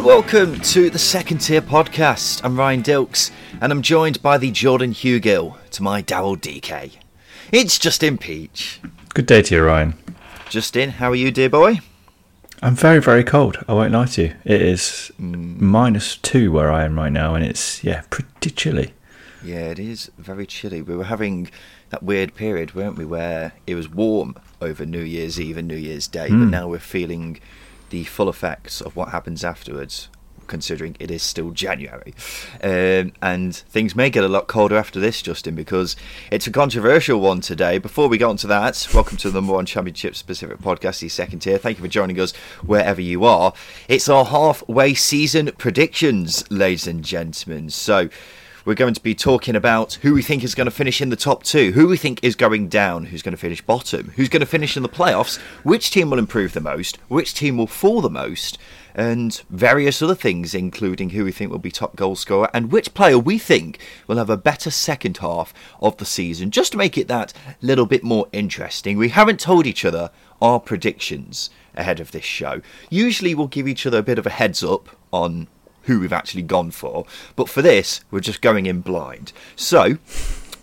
And welcome to the Second Tier Podcast. I'm Ryan Dilks and I'm joined by the Jordan Hugill to my Daryl Dike. It's Justin Peach. Good day to you, Ryan. Justin, how are you, dear boy? I'm very, very cold. I won't lie to you. It is mm. minus two where I am right now, and it's yeah, pretty chilly. Yeah, it is very chilly. We were having that weird period, weren't we, where it was warm over New Year's Eve and New Year's Day, but hmm. now we're feeling the full effects of what happens afterwards. Considering it is still January, um, and things may get a lot colder after this, Justin, because it's a controversial one today. Before we get on to that, welcome to the number one championship specific podcast, the second tier. Thank you for joining us wherever you are. It's our halfway season predictions, ladies and gentlemen. So, we're going to be talking about who we think is going to finish in the top two, who we think is going down, who's going to finish bottom, who's going to finish in the playoffs, which team will improve the most, which team will fall the most, and various other things, including who we think will be top goal scorer and which player we think will have a better second half of the season, just to make it that little bit more interesting. We haven't told each other our predictions ahead of this show. Usually we'll give each other a bit of a heads up on who we've actually gone for. But for this, we're just going in blind. So,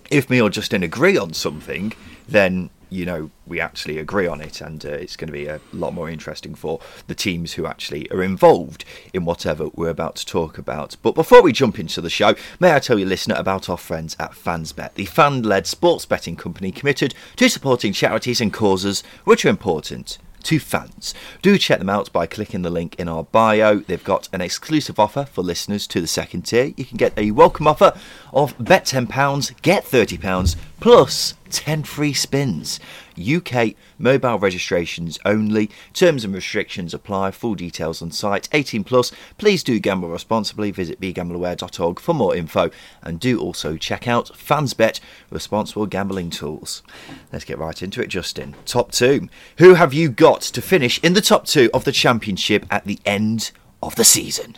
if me or Justin agree on something, then you know we actually agree on it, and uh, it's going to be a lot more interesting for the teams who actually are involved in whatever we're about to talk about. But before we jump into the show, may I tell you, listener, about our friends at FansBet, the fan-led sports betting company committed to supporting charities and causes which are important to fans. Do check them out by clicking the link in our bio. They've got an exclusive offer for listeners to the second tier. You can get a welcome offer of bet £10, get £30, plus 10 free spins. UK mobile registrations only. Terms and restrictions apply. Full details on site. 18 plus. Please do gamble responsibly. Visit begambleaware.org for more info and do also check out FansBet responsible gambling tools. Let's get right into it, Justin. Top two. Who have you got to finish in the top two of the championship at the end of the season?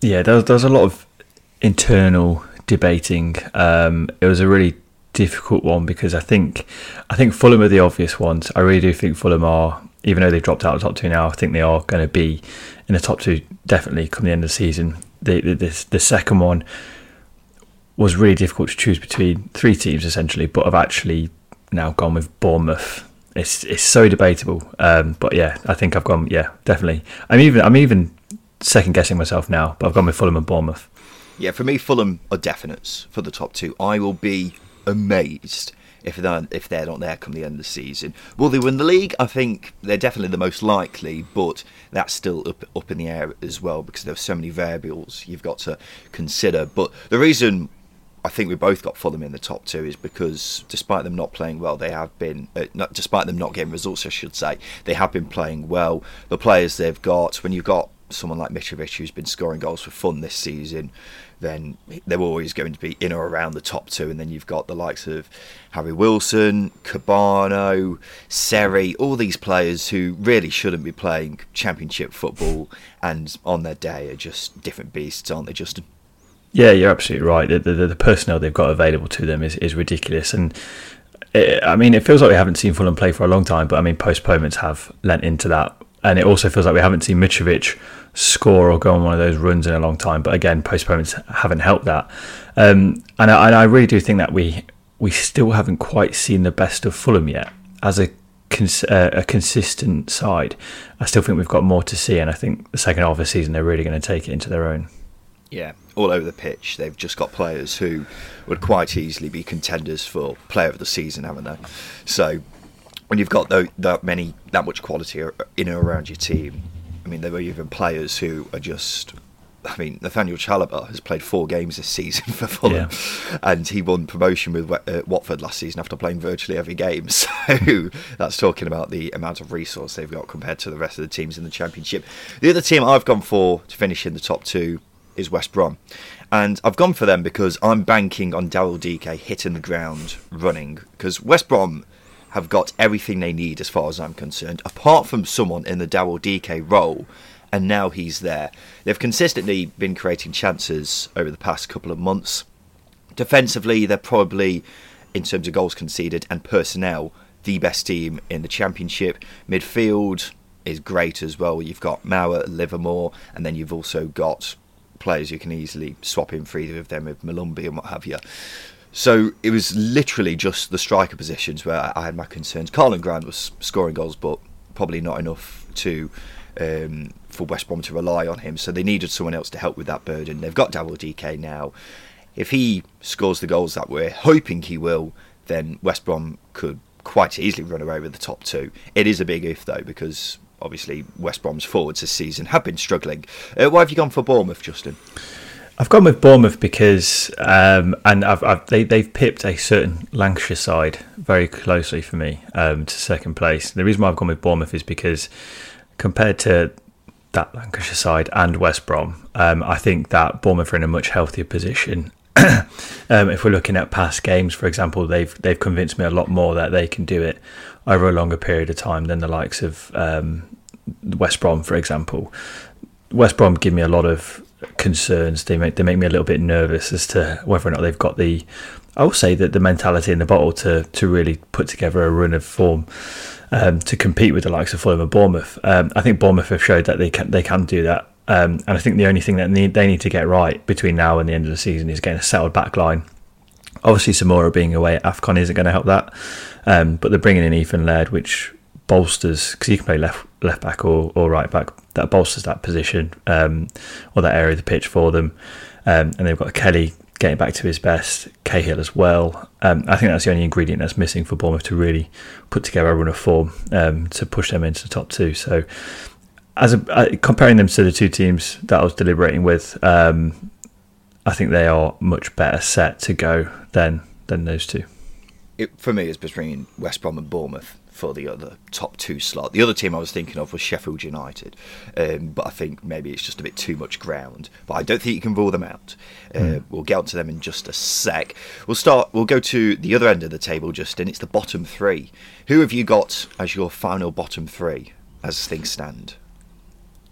Yeah, there was, a lot of internal debating. Um, it was a really difficult one because I think I think Fulham are the obvious ones. I really do think Fulham are, even though they've dropped out of the top two now, I think they are going to be in the top two definitely come the end of the season. The the, the, the second one was really difficult to choose between three teams essentially, but I've actually now gone with Bournemouth. It's it's so debatable, um, but yeah, I think I've gone. Yeah, definitely. I'm even I'm even second guessing myself now, but I've gone with Fulham and Bournemouth. Yeah, for me, Fulham are definites for the top two. I will be amazed if they're if they're not there come the end of the season. Will they win the league? I think they're definitely the most likely, but that's still up up in the air as well because there are so many variables you've got to consider. But the reason I think we both got Fulham in the top two is because despite them not playing well, they have been, uh, not, despite them not getting results, I should say, they have been playing well. The players they've got, when you've got someone like Mitrovic who's been scoring goals for fun this season, then they're always going to be in or around the top two. And then you've got the likes of Harry Wilson, Carvalho, Seri, all these players who really shouldn't be playing championship football and on their day are just different beasts, aren't they, Justin? Yeah, you're absolutely right. The, the, the personnel they've got available to them is, is ridiculous. And it, I mean, it feels like we haven't seen Fulham play for a long time, but I mean, postponements have lent into that. And it also feels like we haven't seen Mitrovic score or go on one of those runs in a long time. But again, postponements haven't helped that. Um, and, I, and I really do think that we we still haven't quite seen the best of Fulham yet as a cons- uh, a consistent side. I still think we've got more to see, and I think the second half of the season they're really going to take it into their own. Yeah, all over the pitch. They've just got players who would quite easily be contenders for Player of the Season, haven't they? So when you've got that many, that much quality in and around your team, I mean, there were even players who are just. I mean, Nathaniel Chalobah has played four games this season for Fulham, yeah. and he won promotion with uh, Watford last season after playing virtually every game. So that's talking about the amount of resource they've got compared to the rest of the teams in the Championship. The other team I've gone for to finish in the top two is West Brom. And I've gone for them because I'm banking on Daryl Dike hitting the ground running. Because West Brom have got everything they need as far as I'm concerned, apart from someone in the Daryl Dike role, and now he's there. They've consistently been creating chances over the past couple of months. Defensively, they're probably, in terms of goals conceded and personnel, the best team in the Championship. Midfield is great as well. You've got Mowatt, Livermore, and then you've also got players you can easily swap in for either of them with Molumby and what have you. So it was literally just the striker positions where I had my concerns. Karlan Grant was scoring goals, but probably not enough to um, for West Brom to rely on him. So they needed someone else to help with that burden. They've got Daryl Dike now. If he scores the goals that we're hoping he will, then West Brom could quite easily run away with the top two. It is a big if though, because obviously West Brom's forwards this season have been struggling. Uh, why have you gone for Bournemouth, Justin? I've gone with Bournemouth because, um, and I've, I've, they, they've pipped a certain Lancashire side very closely for me um, to second place. The reason why I've gone with Bournemouth is because compared to that Lancashire side and West Brom, um, I think that Bournemouth are in a much healthier position. um, if we're looking at past games, for example, they've they've convinced me a lot more that they can do it over a longer period of time than the likes of um, West Brom, for example. West Brom give me a lot of concerns. They make they make me a little bit nervous as to whether or not they've got the. I will say that the mentality in the bottle to to really put together a run of form um, to compete with the likes of Fulham and Bournemouth. Um, I think Bournemouth have showed that they can they can do that. Um, and I think the only thing that need, they need to get right between now and the end of the season is getting a settled back line. Obviously, Zemura being away at AFCON isn't going to help that. Um, but they're bringing in Ethan Laird, which bolsters because you can play left left back or, or right back. That bolsters that position um, or that area of the pitch for them. Um, and they've got Kelly getting back to his best, Cahill as well. Um, I think that's the only ingredient that's missing for Bournemouth to really put together a run of form um, to push them into the top two. So, as a, uh, comparing them to the two teams that I was deliberating with, um, I think they are much better set to go than than those two it, for me, it's between West Brom and Bournemouth for the other top two slot. The other team I was thinking of was Sheffield United, um, but I think maybe it's just a bit too much ground. But I don't think you can rule them out. Uh, mm. We'll get onto them in just a sec. We'll start. We'll go to the other end of the table, Justin. It's the bottom three. Who have you got as your final bottom three as things stand?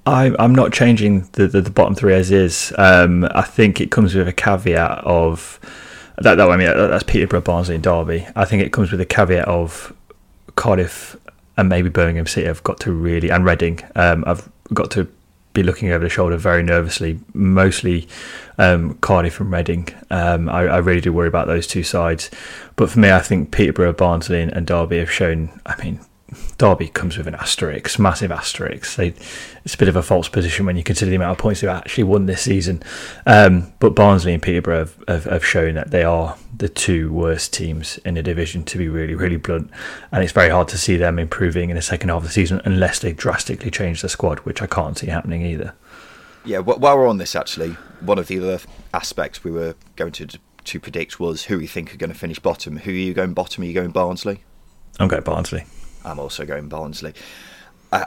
I, I'm not changing the, the, the bottom three as is. Um, I think it comes with a caveat of that, that I mean that's Peterborough, Barnsley, and Derby. I think it comes with a caveat of Cardiff and maybe Birmingham City have got to really and Reading. Um, I've got to be looking over the shoulder very nervously. Mostly um, Cardiff and Reading. Um, I, I, really do worry about those two sides. But for me, I think Peterborough, Barnsley, and Derby have shown. I mean, Derby comes with an asterisk, massive asterisk. They, it's a bit of a false position when you consider the amount of points they've actually won this season. Um, but Barnsley and Peterborough have, have, have, shown that they are the two worst teams in the division, to be really, really blunt. And it's very hard to see them improving in the second half of the season unless they drastically change the squad, which I can't see happening either. Yeah, while we're on this, actually, one of the other aspects we were going to to predict was who we think are going to finish bottom. Who are you going bottom? Are you going Barnsley? I'm going Barnsley. I'm also going Barnsley. Uh,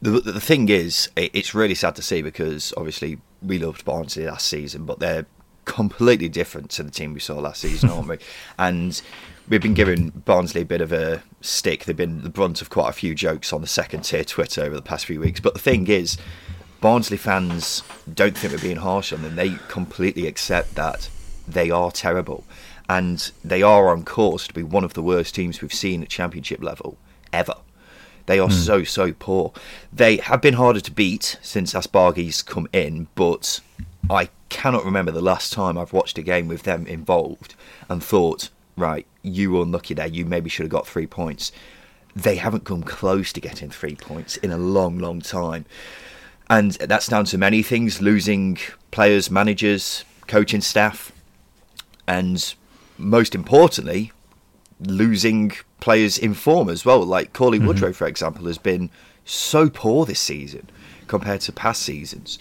the, the thing is, it's really sad to see because obviously we loved Barnsley last season, but they're completely different to the team we saw last season, aren't we? And we've been giving Barnsley a bit of a stick. They've been the brunt of quite a few jokes on the second tier Twitter over the past few weeks. But the thing is, Barnsley fans don't think we're being harsh on them. They completely accept that they are terrible. And they are on course to be one of the worst teams we've seen at championship level ever. They are mm. so so poor. They have been harder to beat since Asbaghi's come in, but I cannot remember the last time I've watched a game with them involved and thought, right, you were unlucky there. You maybe should have got three points. They haven't come close to getting three points in a long, long time. and that's down to many things: losing players, managers, coaching staff, and most importantly, losing players in form as well. Like Cauley mm-hmm. Woodrow, for example, has been so poor this season compared to past seasons.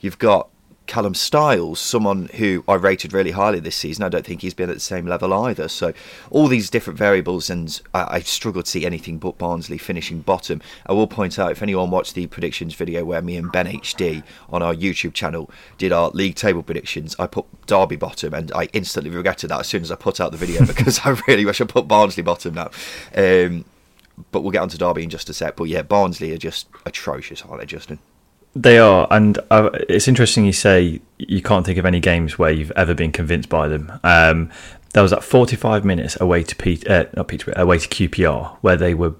You've got Callum Styles, someone who I rated really highly this season. I don't think he's been at the same level either. So all these different variables, and I, I struggle to see anything but Barnsley finishing bottom. I will point out if anyone watched the predictions video where me and Ben HD on our YouTube channel did our league table predictions, I put Derby bottom, and I instantly regretted that as soon as I put out the video because I really wish I put Barnsley bottom now. Um, but we'll get on to Derby in just a sec. But yeah, Barnsley are just atrocious, aren't they, Justin? They are, and uh, it's interesting you say you can't think of any games where you've ever been convinced by them. Um, there was that 45 minutes away to Pete, uh, not Peter, away to QPR where they were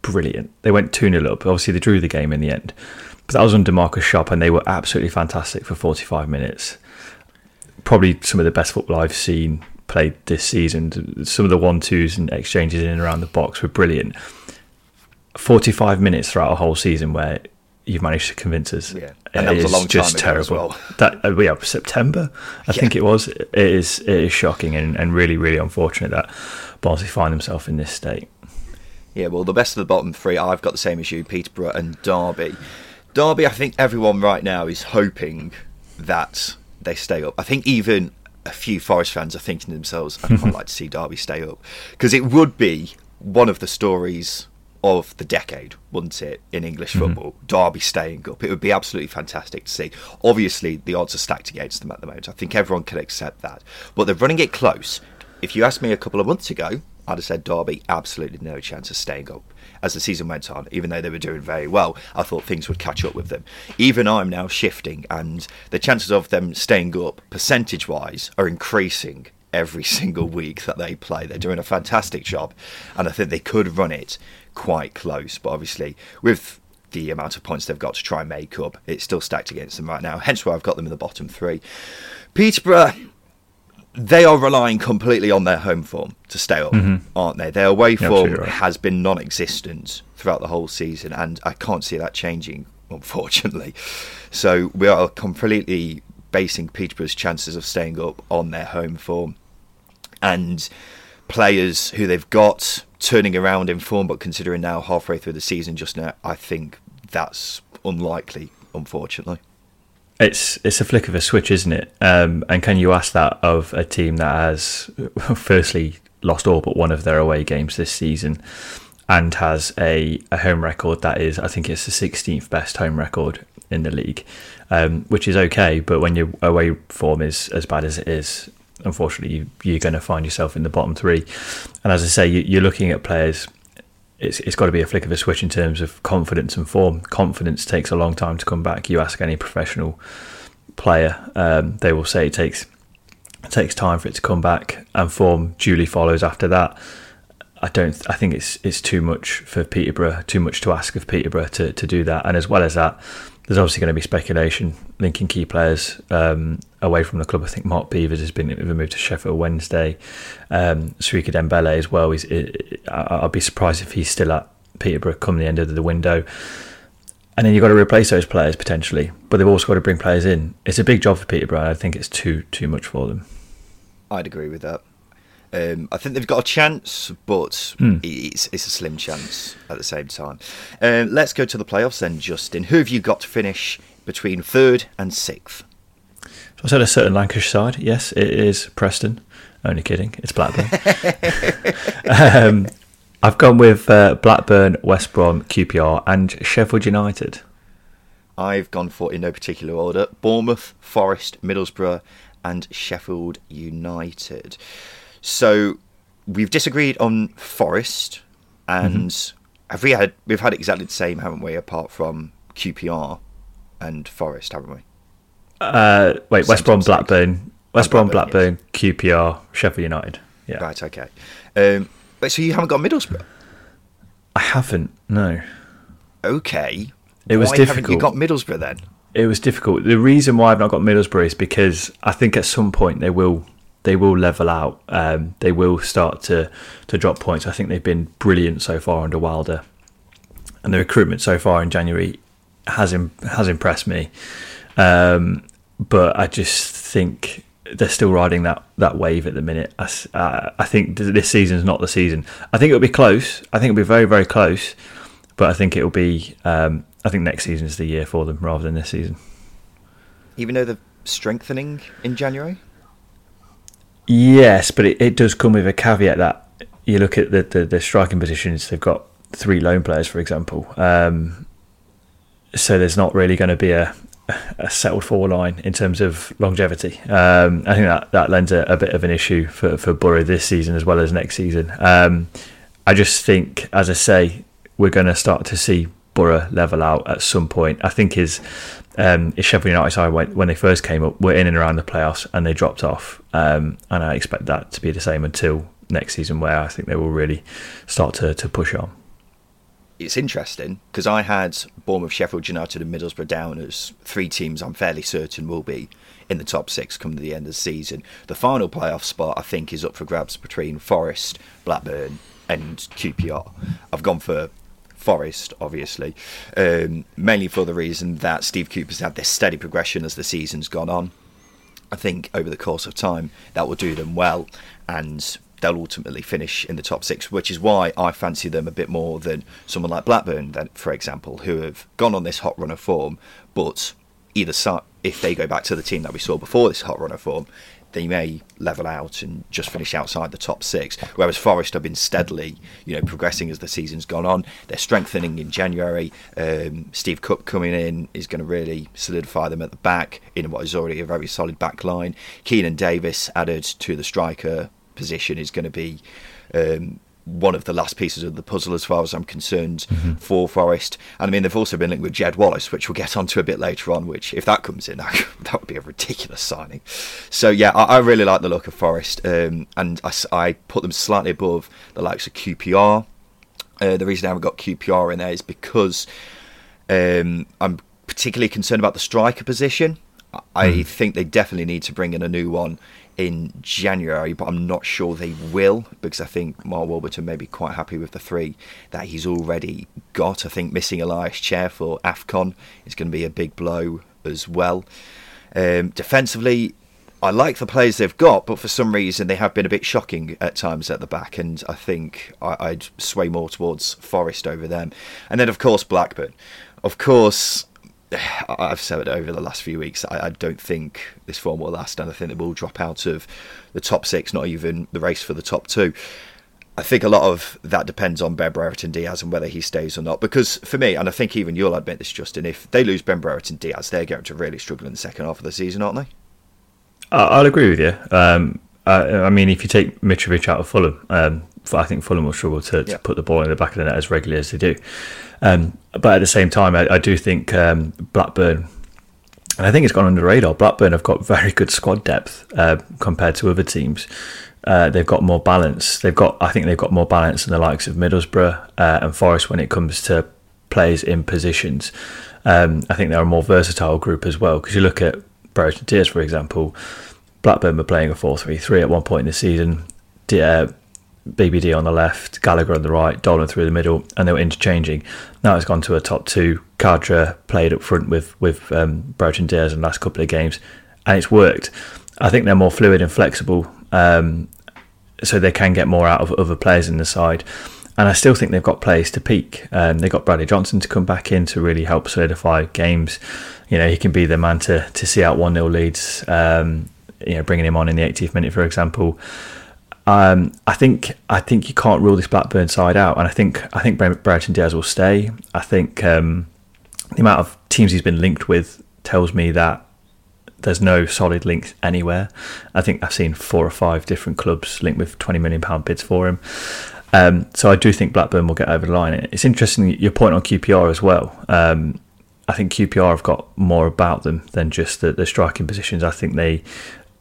brilliant. They went 2 0 up. Obviously, they drew the game in the end. But that was under Markus Schopp, and they were absolutely fantastic for 45 minutes. Probably some of the best football I've seen played this season. Some of the one twos and exchanges in and around the box were brilliant. 45 minutes throughout a whole season where you've managed to convince us. Yeah, and that was a long time just terrible. Well. That uh, yeah, September, I yeah. think it was. It is it is shocking and, and really really unfortunate that Barnsley find themselves in this state. Yeah, well, the best of the bottom three, I've got the same as you, Peterborough and Derby. Derby, I think everyone right now is hoping that they stay up. I think even a few Forest fans are thinking to themselves, I'd quite like to see Derby stay up because it would be one of the stories of the decade, wouldn't it, in English mm-hmm. football? Derby staying up. It would be absolutely fantastic to see. Obviously, the odds are stacked against them at the moment. I think everyone can accept that. But they're running it close. If you asked me a couple of months ago, I'd have said Derby absolutely no chance of staying up. As the season went on, even though they were doing very well, I thought things would catch up with them. Even I'm now shifting, and the chances of them staying up, percentage wise, are increasing every single week that they play. They're doing a fantastic job, and I think they could run it quite close. But obviously, with the amount of points they've got to try and make up, it's still stacked against them right now. Hence why I've got them in the bottom three. Peterborough, they are relying completely on their home form to stay up, mm-hmm. aren't they? Their away form right. has been non existent throughout the whole season, and I can't see that changing, unfortunately. So we are completely basing Peterborough's chances of staying up on their home form. And players who they've got turning around in form, but considering now halfway through the season just now, I think that's unlikely, unfortunately. It's it's a flick of a switch, isn't it? Um, and can you ask that of a team that has, firstly, lost all but one of their away games this season, and has a, a home record that is, I think it's the 16th best home record in the league, um, which is okay. But when your away form is as bad as it is, unfortunately, you, are going to find yourself in the bottom three. And as I say, you, are looking at players. It's it's got to be a flick of a switch in terms of confidence and form. Confidence takes a long time to come back. You ask any professional player, um, they will say it takes it takes time for it to come back, and form duly follows after that. I don't. I think it's it's too much for Peterborough. Too much to ask of Peterborough to, to do that. And as well as that, there's obviously going to be speculation linking key players um, away from the club. I think Mark Beevers has been moved to Sheffield Wednesday. Um, Siriki Dembele as well. He's, I'll be surprised if he's still at Peterborough come the end of the window. And then you've got to replace those players potentially, but they've also got to bring players in. It's a big job for Peterborough. I think it's too too much for them. I'd agree with that. Um, I think they've got a chance, but mm. it's, it's a slim chance at the same time. Uh, let's go to the playoffs then, Justin. Who have you got to finish between third and sixth? So I said a certain Lancashire side. Yes, it is Preston. Only kidding. It's Blackburn. um, I've gone with uh, Blackburn, West Brom, QPR, and Sheffield United. I've gone for, in no particular order, Bournemouth, Forest, Middlesbrough, and Sheffield United. So we've disagreed on Forest, and mm-hmm. have we had we've had exactly the same, haven't we? Apart from QPR and Forest, haven't we? Uh, wait, West Brom, Blackburn, West Brom, Blackburn, Blackburn yes. QPR, Sheffield United. Yeah. Right. Okay. Um, but so you haven't got Middlesbrough? I haven't. No. Okay. It was why difficult. You got Middlesbrough then? It was difficult. The reason why I've not got Middlesbrough is because I think at some point they will they will level out. Um, they will start to to drop points. I think they've been brilliant so far under Wilder, and the recruitment so far in January has Im- has impressed me. Um, but I just think they're still riding that, that wave at the minute. I, uh, I think this season's not the season. I think it'll be close. I think it'll be very very close. But I think it'll be. Um, I think next season is the year for them rather than this season. Even though they're strengthening in January. Yes, but it, it does come with a caveat that you look at the, the, the striking positions. They've got three loan players, for example. Um, so there's not really going to be a, a settled forward line in terms of longevity. Um, I think that, that lends a, a, bit of an issue for, for Boro this season as well as next season. Um, I just think, as I say, we're going to start to see Boro level out at some point. I think his um, Sheffield United side when, when they first came up were in and around the playoffs and they dropped off, um, and I expect that to be the same until next season, where I think they will really start to, to push on it's interesting because I had Bournemouth, Sheffield United, and Middlesbrough down as three teams I'm fairly certain will be in the top six come to the end of the season. The final playoff spot I think is up for grabs between Forest, Blackburn, and QPR. I've gone for Forest, obviously, um, mainly for the reason that Steve Cooper's had this steady progression as the season's gone on. I think over the course of time that will do them well, and they'll ultimately finish in the top six, which is why I fancy them a bit more than someone like Blackburn, for example, who have gone on this hot run of form, but either side, if they go back to the team that we saw before this hot run of form, they may level out and just finish outside the top six. Whereas Forest have been steadily, you know, progressing as the season's gone on. They're strengthening in January. Um, Steve Cook coming in is going to really solidify them at the back in what is already a very solid back line. Keinan Davis added to the striker position is going to be um, one of the last pieces of the puzzle, as far as I'm concerned, mm-hmm. for Forest. And I mean, they've also been linked with Jed Wallace, which we'll get onto a bit later on. Which, if that comes in, that would be a ridiculous signing. So yeah, I, I really like the look of Forest, um, and I, I, put them slightly above the likes of QPR. Uh, the reason I haven't got QPR in there is because um, I'm particularly concerned about the striker position. I mm. think they definitely need to bring in a new one in January, but I'm not sure they will because I think Mark Warburton may be quite happy with the three that he's already got. I think missing Ilias Chair for AFCON is going to be a big blow as well. Um, defensively, I like the players they've got, but for some reason they have been a bit shocking at times at the back, and I think I, would sway more towards Forest over them. And then, of course, Blackburn. Of course, I've said it over the last few weeks. I, I, don't think this form will last, and I think it will drop out of the top six, not even the race for the top two. I think a lot of that depends on Ben Brereton Diaz and whether he stays or not. Because for me, and I think even you'll admit this, Justin, if they lose Ben Brereton Diaz, they're going to really struggle in the second half of the season, aren't they? I'll agree with you. Um, I, I, mean, if you take Mitrovic out of Fulham, um, I think Fulham will struggle to, to put the ball in the back of the net as regularly as they do. Um, but at the same time, I, I do think um, Blackburn, and I think it's gone under the radar. Blackburn have got very good squad depth uh, compared to other teams. Uh, they've got more balance. They've got, I think, they've got more balance than the likes of Middlesbrough uh, and Forest when it comes to players in positions. Um, I think they're a more versatile group as well. Because you look at Brereton Diaz, for example, Blackburn were playing a 4-3-3 at one point in the season. Uh, BBD on the left, Gallagher on the right, Dolan through the middle, and they were interchanging. Now it's gone to a top two. Khadra played up front with with um, Brereton Diaz in the last couple of games, and it's worked. I think they're more fluid and flexible, um, so they can get more out of other players in the side. And I still think they've got players to peak. Um, they got Bradley Johnson to come back in to really help solidify games. You know, he can be the man to to see out one 0 leads. Um, you know, bringing him on in the 80th minute, for example. Um, I think I think you can't rule this Blackburn side out, and I think I think Brereton Diaz will stay. I think um, the amount of teams he's been linked with tells me that there's no solid links anywhere. I think I've seen four or five different clubs linked with twenty million pound bids for him. Um, so I do think Blackburn will get over the line. It's interesting your point on QPR as well. Um, I think QPR have got more about them than just the, the striking positions. I think they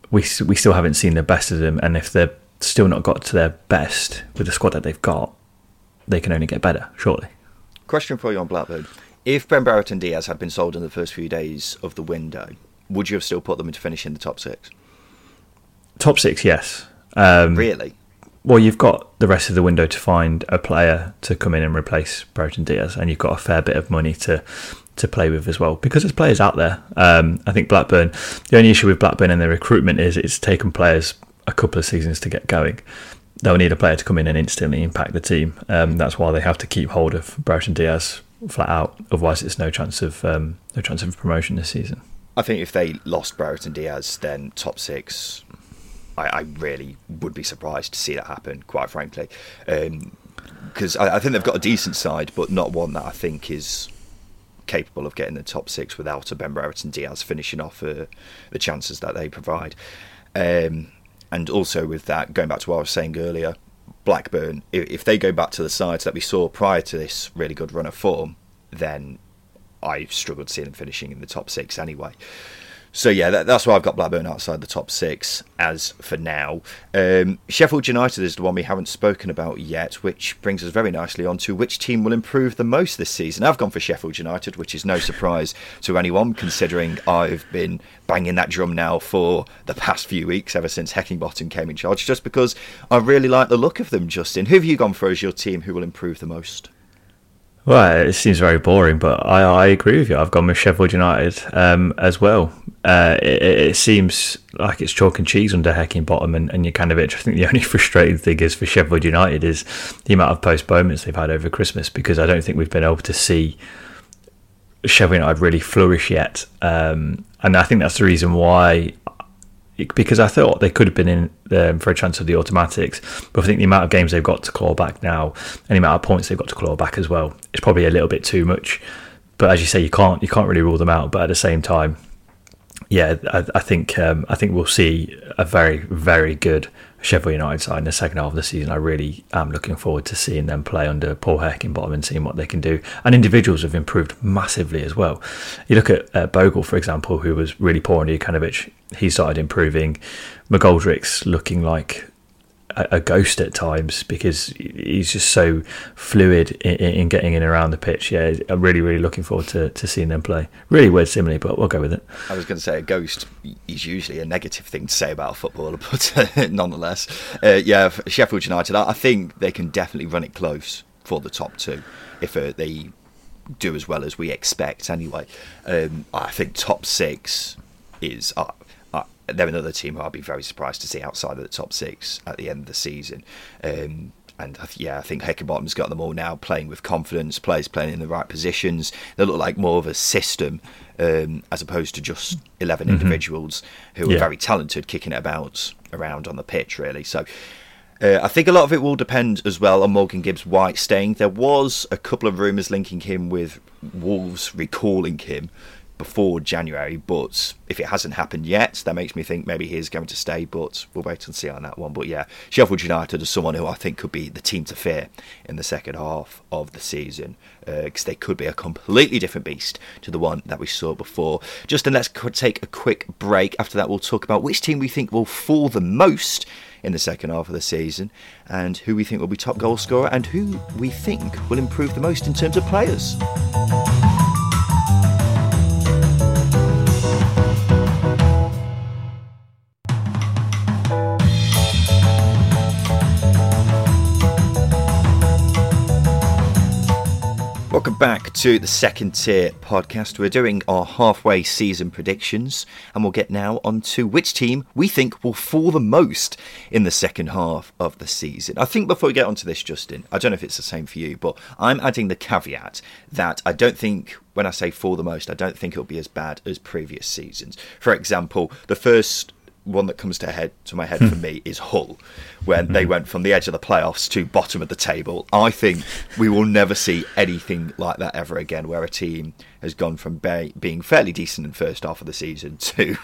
we we still haven't seen the best of them, and if they're still not got to their best with the squad that they've got, they can only get better, surely. Question for you on Blackburn. If Ben Brereton Diaz had been sold in the first few days of the window, would you have still put them into finishing the top six? Top six, yes. Um, really? Well, you've got the rest of the window to find a player to come in and replace Brereton Diaz, and you've got a fair bit of money to to play with as well because there's players out there. Um, I think Blackburn. The only issue with Blackburn and their recruitment is it's taken players a couple of seasons to get going. They'll need a player to come in and instantly impact the team. Um, that's why they have to keep hold of Brereton Diaz flat out. Otherwise, it's no chance of um, no chance of promotion this season. I think if they lost Brereton Diaz, then top six. I, I, really would be surprised to see that happen. Quite frankly, because um, I, I think they've got a decent side, but not one that I think is capable of getting the top six without a Ben Brereton Diaz finishing off uh, the chances that they provide. Um, and also with that, going back to what I was saying earlier, Blackburn, if they go back to the sides that we saw prior to this really good run of form, then I struggled to see them finishing in the top six anyway. So yeah, that, that's why I've got Blackburn outside the top six as for now. Um, Sheffield United is the one we haven't spoken about yet, which brings us very nicely on to which team will improve the most this season. I've gone for Sheffield United, which is no surprise to anyone, considering I've been banging that drum now for the past few weeks, ever since Heckingbottom came in charge, just because I really like the look of them. Justin, who have you gone for as your team who will improve the most? Well, it seems very boring, but I, I agree with you. I've gone with Sheffield United um, as well. Uh, it, it, seems like it's chalk and cheese under Heckingbottom and, and Jokanovic. I think the only frustrating thing is for Sheffield United is the amount of postponements they've had over Christmas because I don't think we've been able to see Sheffield United really flourish yet. Um, and I think that's the reason why because I thought they could have been in um, for a chance of the automatics, but I think the amount of games they've got to claw back now, and the amount of points they've got to claw back as well, is probably a little bit too much. But as you say, you can't you can't really rule them out. But at the same time, yeah, I, I think um, I think we'll see a very very good Sheffield United side in the second half of the season. I really am looking forward to seeing them play under Paul Heckingbottom and seeing what they can do. And individuals have improved massively as well. You look at uh, Bogle, for example, who was really poor under Jokanovic. He started improving. McGoldrick's looking like a, ghost at times because he's just so fluid in, in, getting in around the pitch. Yeah, I'm really, really looking forward to, to seeing them play. Really weird simile, but we'll go with it. I was going to say a ghost is usually a negative thing to say about a footballer, but nonetheless, uh, yeah, Sheffield United. I think they can definitely run it close for the top two if uh, they do as well as we expect. Anyway, um, I think top six is. Uh, they're another team who I'd be very surprised to see outside of the top six at the end of the season. Um, and yeah, I think Heckingbottom's got them all now playing with confidence, players playing in the right positions. They look like more of a system um, as opposed to just 11 mm-hmm. individuals who yeah. are very talented kicking it about around on the pitch, really. So uh, I think a lot of it will depend as well on Morgan Gibbs White staying. There was a couple of rumours linking him with Wolves recalling him before January, but if it hasn't happened yet, that makes me think maybe he is going to stay, but we'll wait and see on that one. But yeah, Sheffield United is someone who I think could be the team to fear in the second half of the season because uh, they could be a completely different beast to the one that we saw before. Justin, let's take a quick break. After that, we'll talk about which team we think will fall the most in the second half of the season and who we think will be top goal scorer and who we think will improve the most in terms of players. Welcome back to the second tier podcast. We're doing our halfway season predictions, and we'll get now on to which team we think will fall the most in the second half of the season. I think before we get onto this, Justin, I don't know if it's the same for you, but I'm adding the caveat that I don't think when I say fall the most, I don't think it'll be as bad as previous seasons. For example, the first one that comes to head to my head for hmm. me is Hull, when they went from the edge of the playoffs to bottom of the table. I think we will never see anything like that ever again, where a team has gone from be- being fairly decent in the first half of the season to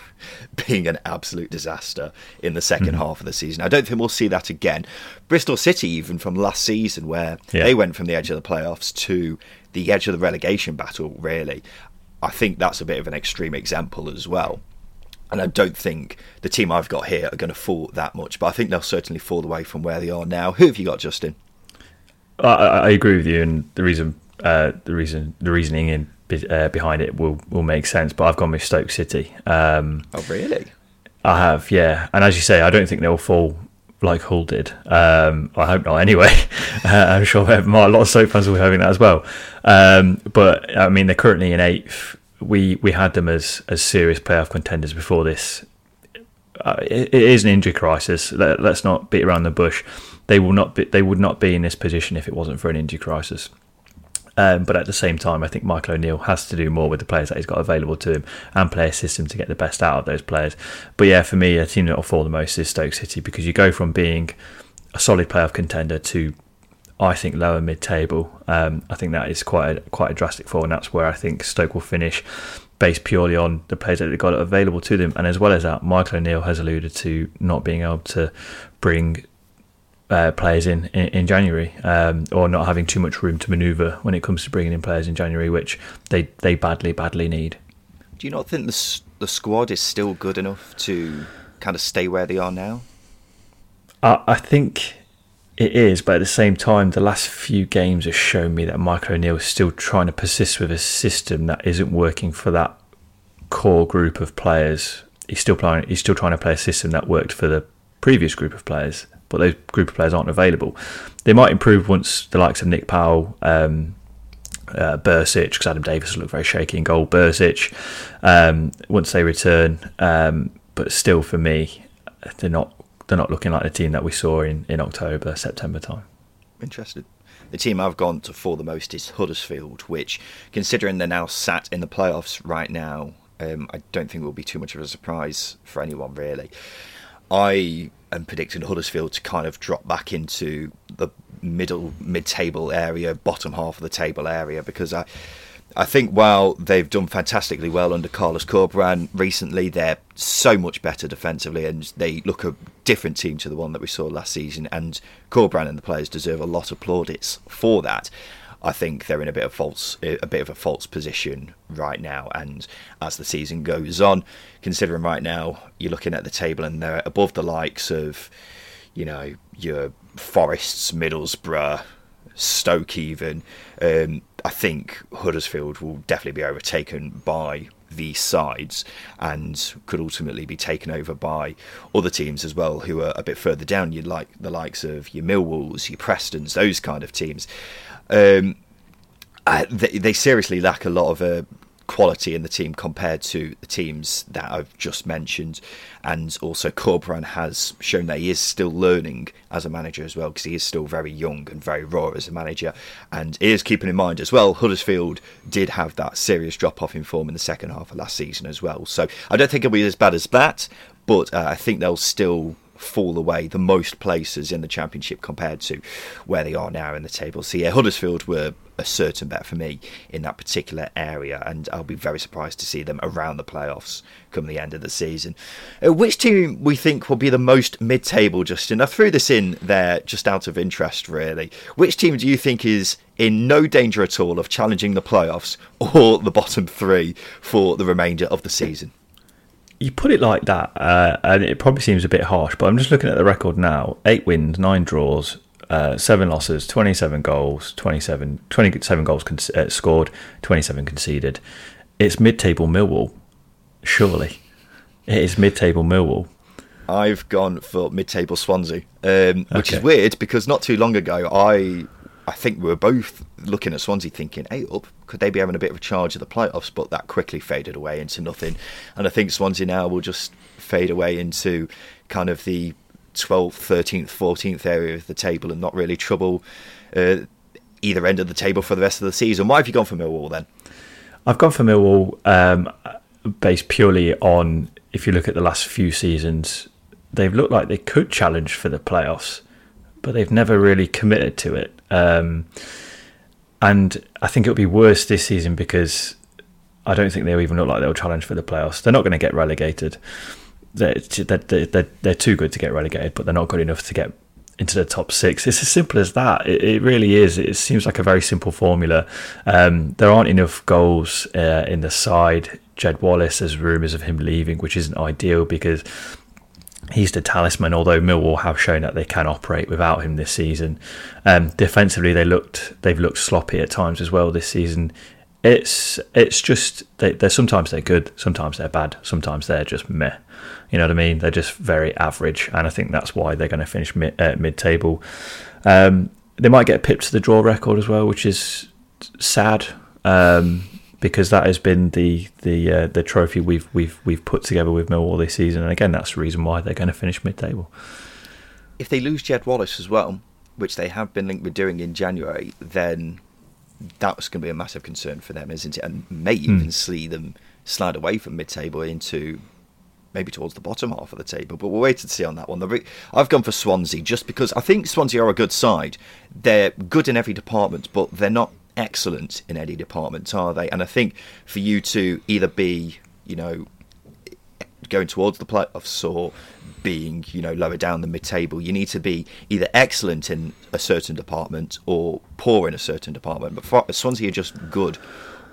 being an absolute disaster in the 2nd mm-hmm. half of the season. I don't think we'll see that again. Bristol City, even from last season, where yeah. they went from the edge of the playoffs to the edge of the relegation battle, really. I think that's a bit of an extreme example as well. And I don't think the team I've got here are going to fall that much, but I think they'll certainly fall away from where they are now. Who have you got, Justin? I, I agree with you, and the reason, uh, the reason, the reasoning in, uh, behind it will will make sense. But I've gone with Stoke City. Um, oh, really? I have, yeah. And as you say, I don't think they'll fall like Hull did. Um, I hope not. Anyway, uh, I'm sure a lot of Stoke fans will be having that as well. Um, but I mean, they're currently in eighth. We we had them as as serious playoff contenders before this. Uh, it, it is an injury crisis. Let, us not beat around the bush. They will not be. They would not be in this position if it wasn't for an injury crisis. Um, but at the same time, I think Michael O'Neill has to do more with the players that he's got available to him and play a system to get the best out of those players. But yeah, for me, a team that will fall the most is Stoke City because you go from being a solid playoff contender to, I think, lower mid table. Um, I think that is quite a, quite a drastic fall, and that's where I think Stoke will finish based purely on the players that they've got available to them. And as well as that, Michael O'Neill has alluded to not being able to bring uh, players in in, in January, um, or not having too much room to manoeuvre when it comes to bringing in players in January, which they they badly badly need. Do you not think the the squad is still good enough to kind of stay where they are now? I, I think it is, but at the same time, the last few games have shown me that Michael O'Neill is still trying to persist with a system that isn't working for that core group of players. He's still playing. He's still trying to play a system that worked for the previous group of players but those group of players aren't available. They might improve once the likes of Nick Powell, um, uh, Bursik, because Adam Davies looked very shaky in goal. Bursik, um, once they return, um, but still for me, they're not they're not looking like the team that we saw in, in October, September time. Interested. The team I've gone to for the most is Huddersfield, which, considering they're now sat in the playoffs right now, um, I don't think will be too much of a surprise for anyone really. I am predicting Huddersfield to kind of drop back into the middle mid-table area, bottom half of the table area, because I. I think while they've done fantastically well under Carlos Corberán recently, they're so much better defensively and they look a different team to the one that we saw last season. And Corberán and the players deserve a lot of plaudits for that. I think they're in a bit of false, a bit of a false position right now. And as the season goes on, considering right now you're looking at the table and they're above the likes of, you know, your Forests, Middlesbrough, Stoke, even. Um, I think Huddersfield will definitely be overtaken by these sides and could ultimately be taken over by other teams as well who are a bit further down. You'd like the likes of your Millwalls, your Prestons, those kind of teams. Um, uh, they, they, seriously lack a lot of uh, quality in the team compared to the teams that I've just mentioned. And also, Corberán has shown that he is still learning as a manager as well, because he is still very young and very raw as a manager. And he is keeping in mind as well, Huddersfield did have that serious drop off in form in the second half of last season as well. So I don't think it'll be as bad as that, but uh, I think they'll still fall away the most places in the championship compared to where they are now in the table. So yeah, Huddersfield were a certain bet for me in that particular area, and I'll be very surprised to see them around the playoffs come the end of the season. Uh, which team we think will be the most mid-table, Justin? I threw this in there just out of interest, really. Which team do you think is in no danger at all of challenging the playoffs or the bottom three for the remainder of the season? You put it like that, uh, and it probably seems a bit harsh, but I'm just looking at the record now: eight wins, nine draws, uh, seven losses, 27 goals, 27, 27 goals con- uh, scored, 27 conceded. It's mid-table Millwall, surely. It is mid-table Millwall. I've gone for mid-table Swansea, um, which okay. is weird because not too long ago I I think we were both looking at Swansea thinking, hey, up, could they be having a bit of a charge of the playoffs? But that quickly faded away into nothing. And I think Swansea now will just fade away into kind of the 12th, 13th, 14th area of the table and not really trouble uh, either end of the table for the rest of the season. Why have you gone for Millwall then? I've gone for Millwall um, based purely on if you look at the last few seasons, they've looked like they could challenge for the playoffs, but they've never really committed to it. Um, and I think it'll be worse this season because I don't think they'll even look like they'll challenge for the playoffs. They're not going to get relegated. They're, they're, they're, they're, too good to get relegated, but they're not good enough to get into the top six. It's as simple as that. It, it really is. It seems like a very simple formula. Um, there aren't enough goals uh, in the side. Jed Wallace, there's rumours of him leaving, which isn't ideal because he's the talisman. Although Millwall have shown that they can operate without him this season. Um, defensively, they looked they've looked sloppy at times as well this season. It's it's just they, they're sometimes they're good, sometimes they're bad, sometimes they're just meh. You know what I mean? They're just very average, and I think that's why they're going to finish mid, uh, mid-table. Um, they might get pipped to the draw record as well, which is sad um, because that has been the the uh, the trophy we've we've we've put together with Millwall this season, and again, that's the reason why they're going to finish mid-table. If they lose Jed Wallace as well, which they have been linked with doing in January, then that's going to be a massive concern for them, isn't it? And may even mm. see them slide away from mid-table into maybe towards the bottom half of the table. But we'll wait and see on that one. I've gone for Swansea just because I think Swansea are a good side. They're good in every department, but they're not excellent in any department, are they? And I think for you to either be, you know, going towards the playoffs or being, you know, lower down the mid-table, you need to be either excellent in a certain department or poor in a certain department. But Swansea are just good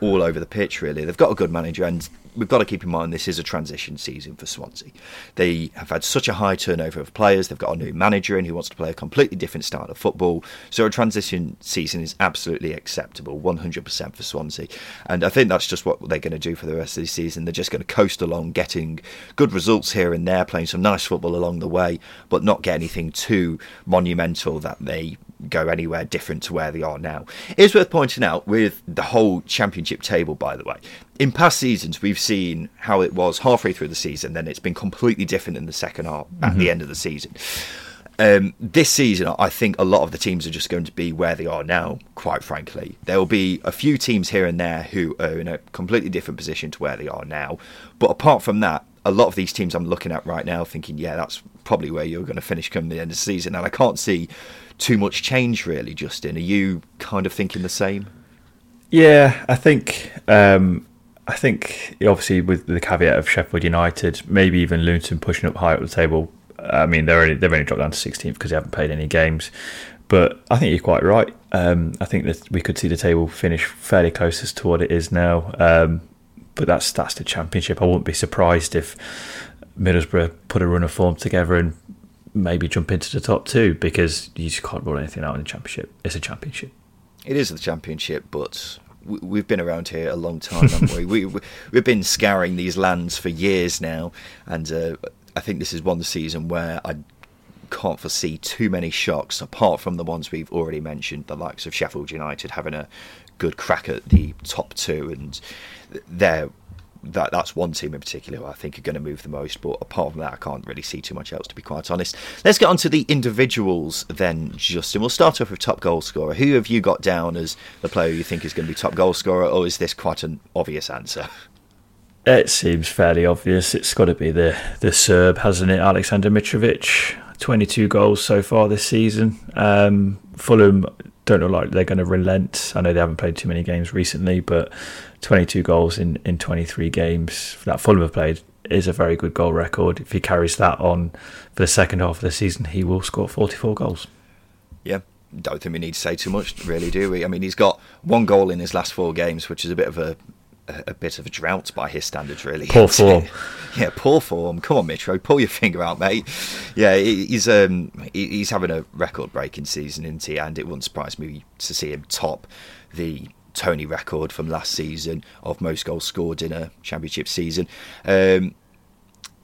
all over the pitch, really. They've got a good manager, and we've got to keep in mind this is a transition season for Swansea. They have had such a high turnover of players. They've got a new manager in who wants to play a completely different style of football. So a transition season is absolutely acceptable, 100% for Swansea. And I think that's just what they're going to do for the rest of the season. They're just going to coast along, getting good results here and there, playing some nice football along the way, but not get anything too monumental that they go anywhere different to where they are now. It is worth pointing out with the whole championship table, by the way. In past seasons, we've seen how it was halfway through the season, then it's been completely different in the second half mm-hmm. at the mm-hmm. end of the season. Um, this season, I think a lot of the teams are just going to be where they are now, quite frankly. There will be a few teams here and there who are in a completely different position to where they are now. But apart from that, a lot of these teams I'm looking at right now thinking, yeah, that's probably where you're going to finish come the end of the season. And I can't see too much change, really, Justin. Are you kind of thinking the same? Yeah, I think. Um, I think obviously with the caveat of Sheffield United, maybe even Luton pushing up high up the table. I mean, they're only, they've only dropped down to 16th because they haven't played any games. But I think you're quite right. Um, I think that we could see the table finish fairly closest to what it is now. Um, but that's that's the championship. I wouldn't be surprised if Middlesbrough put a run of form together and maybe jump into the top two because you just can't rule anything out in the championship. It's a championship. It is the championship, but we've been around here a long time, haven't we? we, we have been scouring these lands for years now, and uh, I think this is one season where I can't foresee too many shocks apart from the ones we've already mentioned, the likes of Sheffield United having a good crack at the top two, and they're that that's one team in particular I think are going to move the most. But apart from that, I can't really see too much else, to be quite honest. Let's get on to the individuals then, Justin. We'll start off with top goal scorer. Who have you got down as the player you think is going to be top goal scorer, or is this quite an obvious answer? It seems fairly obvious. It's got to be the the Serb, hasn't it? Alexander Mitrovic, twenty two goals so far this season. Um, Fulham don't look like they're going to relent. I know they haven't played too many games recently, but 22 goals in, in 23 games that Fulham have played is a very good goal record. If he carries that on for the second half of the season, he will score 44 goals. Yeah, don't think we need to say too much, really, do we? I mean, he's got one goal in his last four games, which is a bit of a a, bit of a drought by his standards, really. Poor form. yeah, poor form. Come on, Mitro, pull your finger out, mate. Yeah, he's um he's having a record-breaking season, isn't he? And it wouldn't surprise me to see him top the Toney record from last season of most goals scored in a championship season. Um,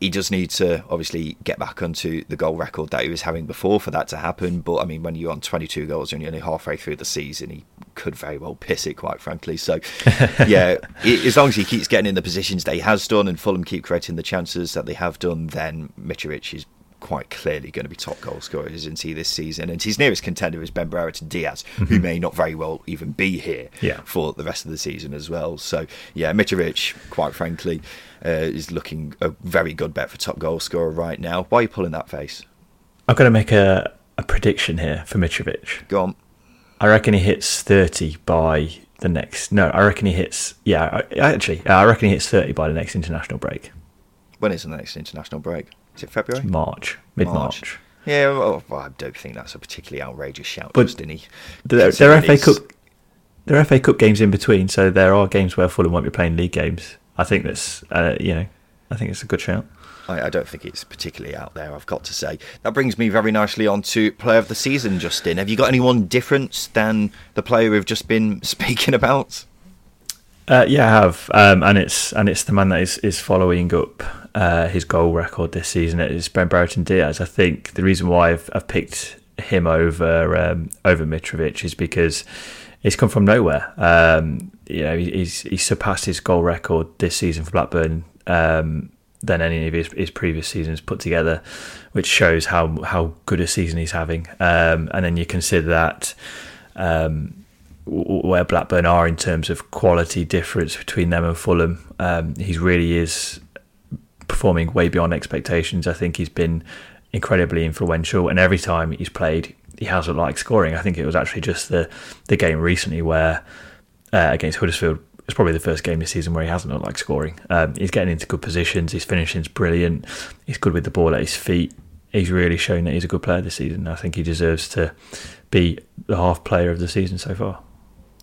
he does need to obviously get back onto the goal record that he was having before for that to happen. But I mean, when you're on 22 goals and you're only halfway through the season, he could very well piss it, quite frankly. So, yeah, as long as he keeps getting in the positions that he has done and Fulham keep creating the chances that they have done, then Mitrovic is quite clearly going to be top goal scorer, isn't he, this season? And his nearest contender is Ben Brereton Diaz, mm-hmm. who may not very well even be here yeah. for the rest of the season as well. So, yeah, Mitrovic, quite frankly, uh, is looking a very good bet for top goal scorer right now. Why are you pulling that face? I'm going to make a, a prediction here for Mitrovic. Go on. I reckon he hits 30 by the next. No, I reckon he hits. Yeah, I, actually, I reckon he hits 30 by the next international break. When is the next international break? Is it February? It's March, mid March. Yeah, well, I don't think that's a particularly outrageous shout, but Justin. There, there are FA Cup, there are FA Cup games in between, so there are games where Fulham won't be playing league games. I think that's, uh, you know, I think it's a good shout. I, I, don't think it's particularly out there, I've got to say. That brings me very nicely on to player of the season, Justin. Have you got anyone different than the player we've just been speaking about? Uh, yeah, I have, um, and it's and it's the man that is, is following up uh, his goal record this season. Is Ben Brereton Diaz. I think the reason why I've, I've picked him over um, over Mitrovic is because he's come from nowhere. Um, you know, he's he's surpassed his goal record this season for Blackburn um, than any of his, his, previous seasons put together, which shows how how good a season he's having. Um, and then you consider that um, where Blackburn are in terms of quality difference between them and Fulham. Um, he really is performing way beyond expectations. I think he's been incredibly influential, and every time he's played, he hasn't liked scoring. I think it was actually just the the game recently where uh, against Huddersfield. It's probably the first game this season where he hasn't looked like scoring. Um, he's getting into good positions. His finishing's brilliant. He's good with the ball at his feet. He's really shown that he's a good player this season. I think he deserves to be the half player of the season so far.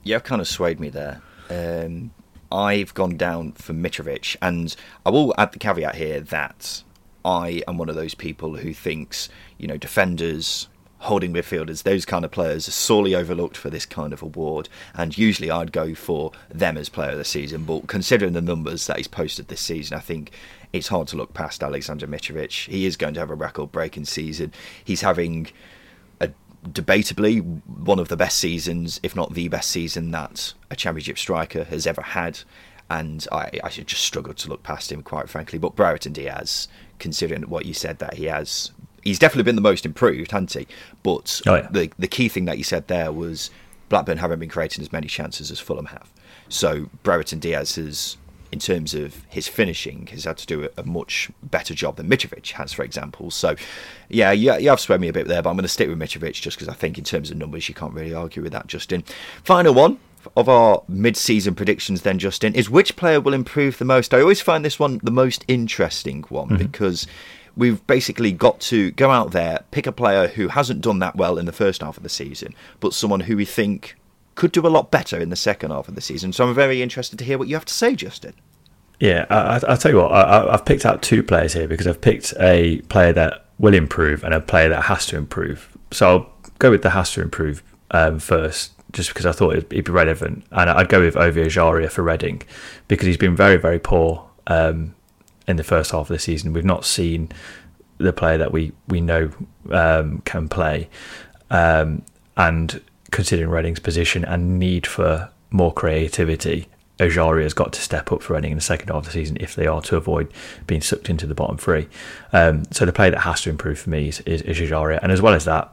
You've kind of swayed me there. Um, I've gone down for Mitrovic, and I will add the caveat here that I am one of those people who thinks, you know, defenders, holding midfielders, those kind of players are sorely overlooked for this kind of award. And usually I'd go for them as player of the season. But considering the numbers that he's posted this season, I think it's hard to look past Alexander Mitrovic. He is going to have a record breaking season. He's having debatably one of the best seasons, if not the best season that a championship striker has ever had. And I, I just struggled to look past him, quite frankly. But Brereton Diaz, considering what you said that he has, he's definitely been the most improved, hasn't he? But oh, yeah. the the key thing that you said there was Blackburn haven't been creating as many chances as Fulham have. So Brereton Diaz has in terms of his finishing, has had to do a, much better job than Mitrovic has, for example. So, yeah, you, you have swayed me a bit there, but I'm going to stick with Mitrovic just because I think, in terms of numbers, you can't really argue with that, Justin. Final one of our mid-season predictions, then, Justin, is which player will improve the most? I always find this one the most interesting one mm-hmm. because we've basically got to go out there, pick a player who hasn't done that well in the first half of the season, but someone who we think could do a lot better in the second half of the season. So I'm very interested to hear what you have to say, Justin. Yeah, I, will tell you what, I, have picked out two players here because I've picked a player that will improve and a player that has to improve. So I'll go with the has to improve um, first, just because I thought it'd, it'd, be relevant. And I'd go with Ovie Ejaria for Reading because he's been very, very poor um, in the first half of the season. We've not seen the player that we, we know um, can play. Um, and considering Reading's position and need for more creativity, Ejaria has got to step up for Reading in the second half of the season if they are to avoid being sucked into the bottom three. Um, so the play that has to improve for me is, is, is. And as well as that,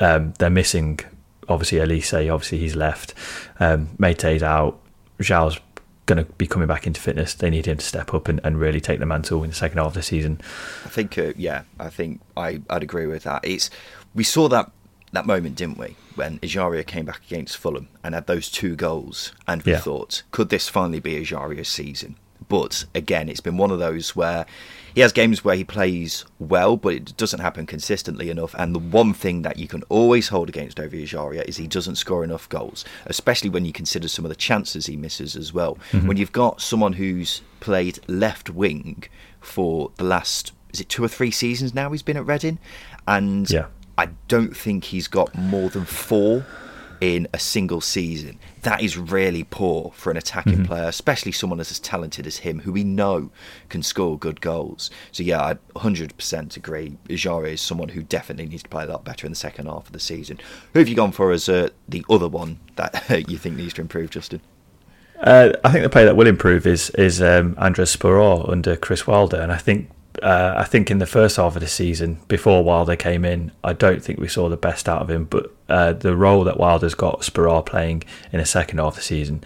um, they're missing, obviously, Olise, obviously he's left. Um, Meite's out. João's going to be coming back into fitness. They need him to step up and, and really take the mantle in the second half of the season. I think, uh, yeah, I think I, I'd agree with that. It's We saw that that moment, didn't we, when Ejaria came back against Fulham and had those two goals, and we yeah. thought, could this finally be Ejaria's season? But again, it's been one of those where he has games where he plays well, but it doesn't happen consistently enough. And the one thing that you can always hold against Ovie Ejaria is he doesn't score enough goals, especially when you consider some of the chances he misses as well. Mm-hmm. When you've got someone who's played left wing for the last is it two or three seasons now he's been at Reading, and yeah. I don't think he's got more than four in a single season. That is really poor for an attacking mm-hmm. player, especially someone as talented as him, who we know can score good goals. So yeah, I 100% agree. Ejaria is someone who definitely needs to play a lot better in the second half of the season. Who have you gone for as uh, the other one that you think needs to improve, Justin? Uh, I think the player that will improve is is um, Andraž Sporar under Chris Wilder, and I think uh, I think in the first half of the season, before Wilder came in, I don't think we saw the best out of him. But uh, the role that Wilder's got Sporar playing in the second half of the season,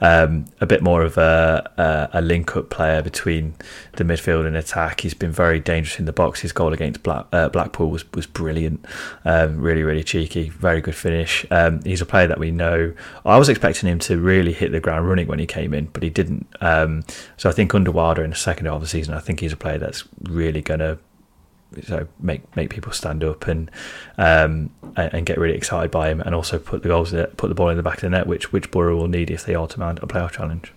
um, a bit more of a, a, a link up player between the midfield and attack. He's been very dangerous in the box. His goal against Black, uh, Blackpool was, was brilliant, um, really, really cheeky, very good finish. Um, he's a player that we know. I was expecting him to really hit the ground running when he came in, but he didn't. Um, so I think under Wilder in the second half of the season, I think he's a player that's really going to so make make people stand up and um, and get really excited by him, and also put the goals put the ball in the back of the net, which which Borough will need if they are to mount a playoff challenge.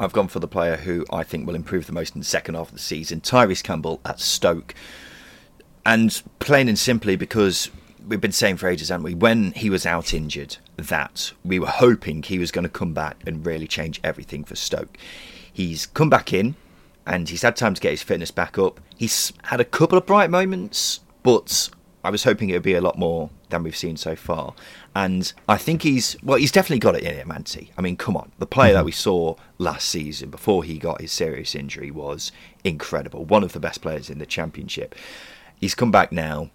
I've gone for the player who I think will improve the most in the second half of the season, Tyrese Campbell at Stoke, and plain and simply because we've been saying for ages, haven't we? When he was out injured, that we were hoping he was going to come back and really change everything for Stoke. He's come back in, and he's had time to get his fitness back up. He's had a couple of bright moments, but I was hoping it would be a lot more than we've seen so far. And I think he's well, he's definitely got it in him, Manti. I mean, come on, the player mm-hmm. that we saw last season before he got his serious injury was incredible. One of the best players in the championship. He's come back now,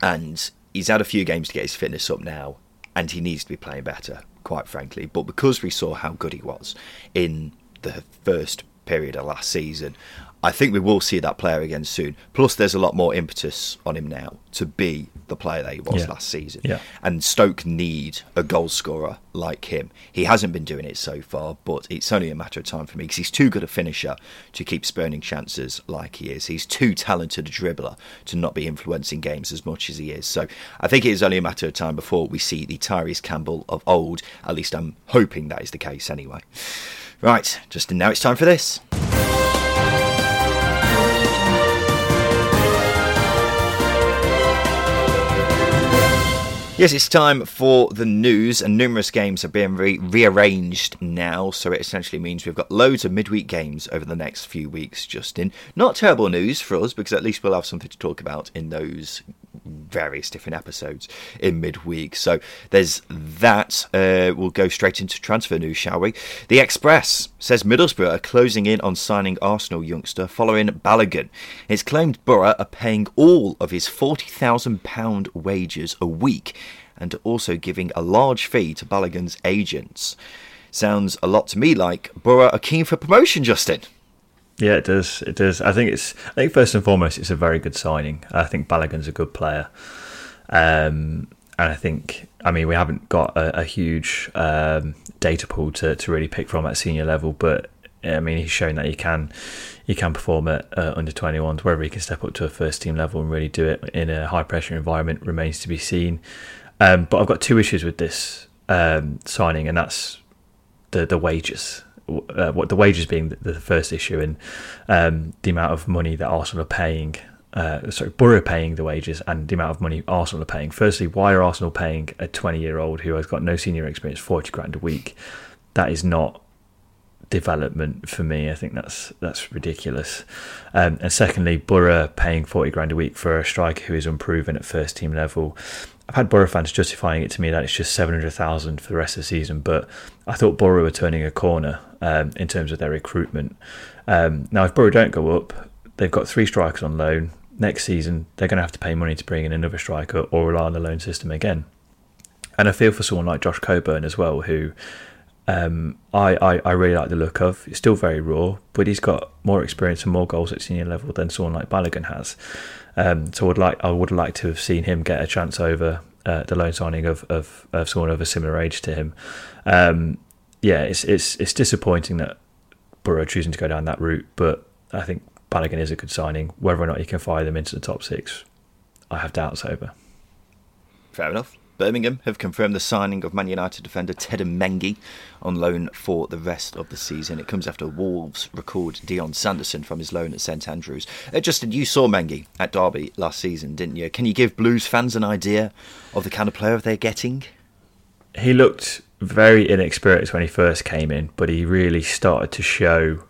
and he's had a few games to get his fitness up now, and he needs to be playing better, quite frankly. But because we saw how good he was in the first period of last season, I think we will see that player again soon. Plus, there's a lot more impetus on him now to be the player that he was yeah. last season. Yeah. And Stoke need a goal scorer like him. He hasn't been doing it so far, but it's only a matter of time for me because he's too good a finisher to keep spurning chances like he is. He's too talented a dribbler to not be influencing games as much as he is. So I think it is only a matter of time before we see the Tyrese Campbell of old. At least I'm hoping that is the case anyway. Right, Justin, now it's time for this. Yes, it's time for the news, and numerous games are being re- rearranged now, so it essentially means we've got loads of midweek games over the next few weeks, Justin. Not terrible news for us, because at least we'll have something to talk about in those various different episodes in midweek. So there's that. Uh, we'll go straight into transfer news, shall we? The Express says Middlesbrough are closing in on signing Arsenal youngster Folarin Balogun. It's claimed Borough are paying all of his £40,000 wages a week and also giving a large fee to Balogun's agents. Sounds a lot to me like Borough are keen for promotion, Justin. Yeah, it does. It does. I think it's. I think first and foremost, it's a very good signing. I think Balogun's a good player, um, and I think. I mean, we haven't got a, a huge um, data pool to, to really pick from at senior level, but I mean, he's shown that he can he can perform at uh, under 21s. Whether he can step up to a first team level and really do it in a high pressure environment remains to be seen. Um, but I've got two issues with this um, signing, and that's the the wages uh, what the wages being the, the first issue and um, the amount of money that Arsenal are paying. Uh, sorry, Borough paying the wages and the amount of money Arsenal are paying. Firstly, why are Arsenal paying a 20 year old who has got no senior experience 40 grand a week? That is not development for me. I think that's that's ridiculous. Um, and secondly, Borough paying 40 grand a week for a striker who is unproven at first team level. I've had Borough fans justifying it to me that it's just 700,000 for the rest of the season, but I thought Borough were turning a corner um, in terms of their recruitment. Um, now, if Borough don't go up, they've got three strikers on loan. Next season, they're going to have to pay money to bring in another striker or rely on the loan system again. And I feel for someone like Josh Coburn as well, who um, I, I, I, really like the look of. He's still very raw, but he's got more experience and more goals at senior level than someone like Balogun has. Um, so I would like I would like to have seen him get a chance over uh, the loan signing of, of, of someone of a similar age to him. Um, yeah, it's it's it's disappointing that Borough are choosing to go down that route, but I think Balogun is a good signing. Whether or not he can fire them into the top six, I have doubts over. Fair enough. Birmingham have confirmed the signing of Man United defender Teden Mengi on loan for the rest of the season. It comes after Wolves record Dion Sanderson from his loan at St Andrews. Uh, Justin, you saw Mengi at Derby last season, didn't you? Can you give Blues fans an idea of the kind of player they're getting? He looked very inexperienced when he first came in, but he really started to show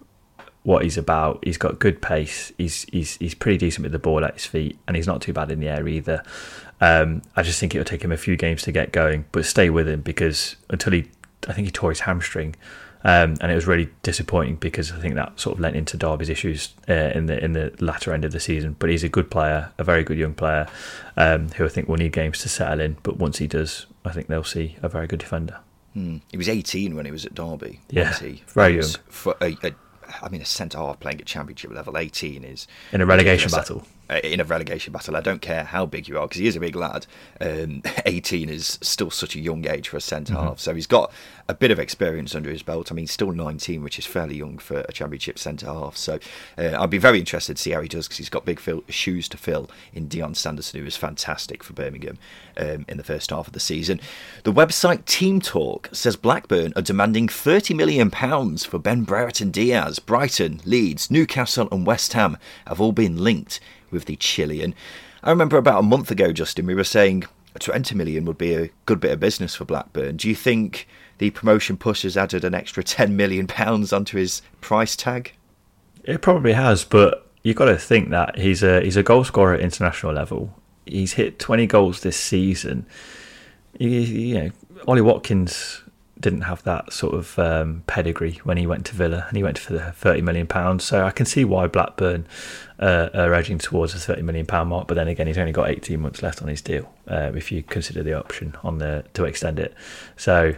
what he's about. He's got good pace. He's he's he's pretty decent with the ball at his feet, and he's not too bad in the air either. Um, I just think it'll take him a few games to get going, but stay with him because until he, I think he tore his hamstring, um, and it was really disappointing because I think that sort of lent into Derby's issues uh, in the in the latter end of the season. But he's a good player, a very good young player, um, who I think will need games to settle in. But once he does, I think they'll see a very good defender. Hmm. He was 18 when he was at Derby. Yeah, very young. For a, a, I mean, a centre half playing at Championship level, 18 is in a relegation battle. Uh, in a relegation battle. I don't care how big you are because he is a big lad. Um, 18 is still such a young age for a centre mm-hmm. half, so he's got a bit of experience under his belt. I mean, still 19, which is fairly young for a championship centre half. So uh, I'll be very interested to see how he does because he's got big fill, shoes to fill in Dion Sanderson, who was fantastic for Birmingham um, in the first half of the season. The website Team Talk says Blackburn are demanding 30 million pounds for Ben Brereton Diaz. Brighton, Leeds, Newcastle, and West Ham have all been linked with the Chilean. I remember about a month ago, Justin, we were saying 20 million would be a good bit of business for Blackburn. Do you think the promotion push has added an extra 10 million pounds onto his price tag? It probably has, but you've got to think that he's a he's a goal scorer at international level. He's hit 20 goals this season. You, you know, Ollie Watkins didn't have that sort of um, pedigree when he went to Villa, and he went for the 30 million pounds. So I can see why Blackburn uh, are edging towards the 30 million pound mark. But then again, he's only got 18 months left on his deal, uh, if you consider the option on the to extend it. So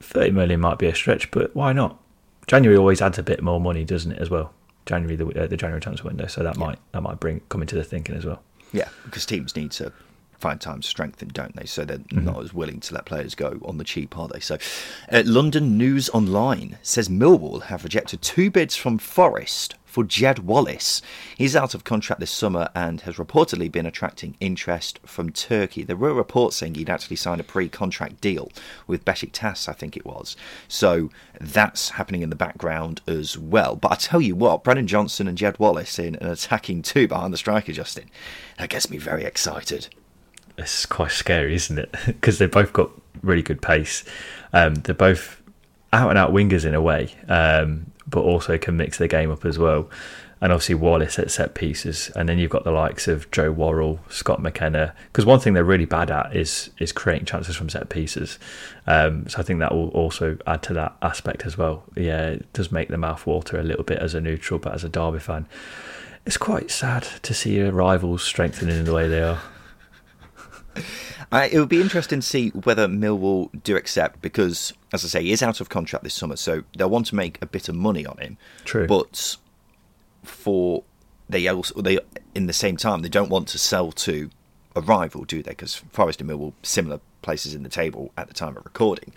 30 million might be a stretch, but why not? January always adds a bit more money, doesn't it? As well, January the, uh, the January transfer window, so that yeah. might that might bring come into the thinking as well. Yeah, because teams need to find time to strengthen, don't they? So they're mm-hmm. not as willing to let players go on the cheap, are they? So, uh, London News Online says Millwall have rejected two bids from Forest for Jed Wallace. He's out of contract this summer and has reportedly been attracting interest from Turkey. There were reports saying he'd actually signed a pre-contract deal with Besiktas, I think it was. So that's happening in the background as well. But I tell you what, Brennan Johnson and Jed Wallace in an attacking two behind the striker, Justin, that gets me very excited it's quite scary, isn't it? Because they've both got really good pace. Um, they're both out and out wingers in a way, um, but also can mix their game up as well. And obviously Wallace at set pieces, and then you've got the likes of Joe Worrall, Scott McKenna. Because one thing they're really bad at is is creating chances from set pieces. Um, so I think that will also add to that aspect as well. Yeah, it does make the mouth water a little bit as a neutral, but as a Derby fan, it's quite sad to see your rivals strengthening in the way they are. Uh, it would be interesting to see whether Millwall do accept because, as I say, he is out of contract this summer, so they'll want to make a bit of money on him. True, but for they also they in the same time they don't want to sell to a rival, do they? Because Forest and Millwall similar places in the table at the time of recording.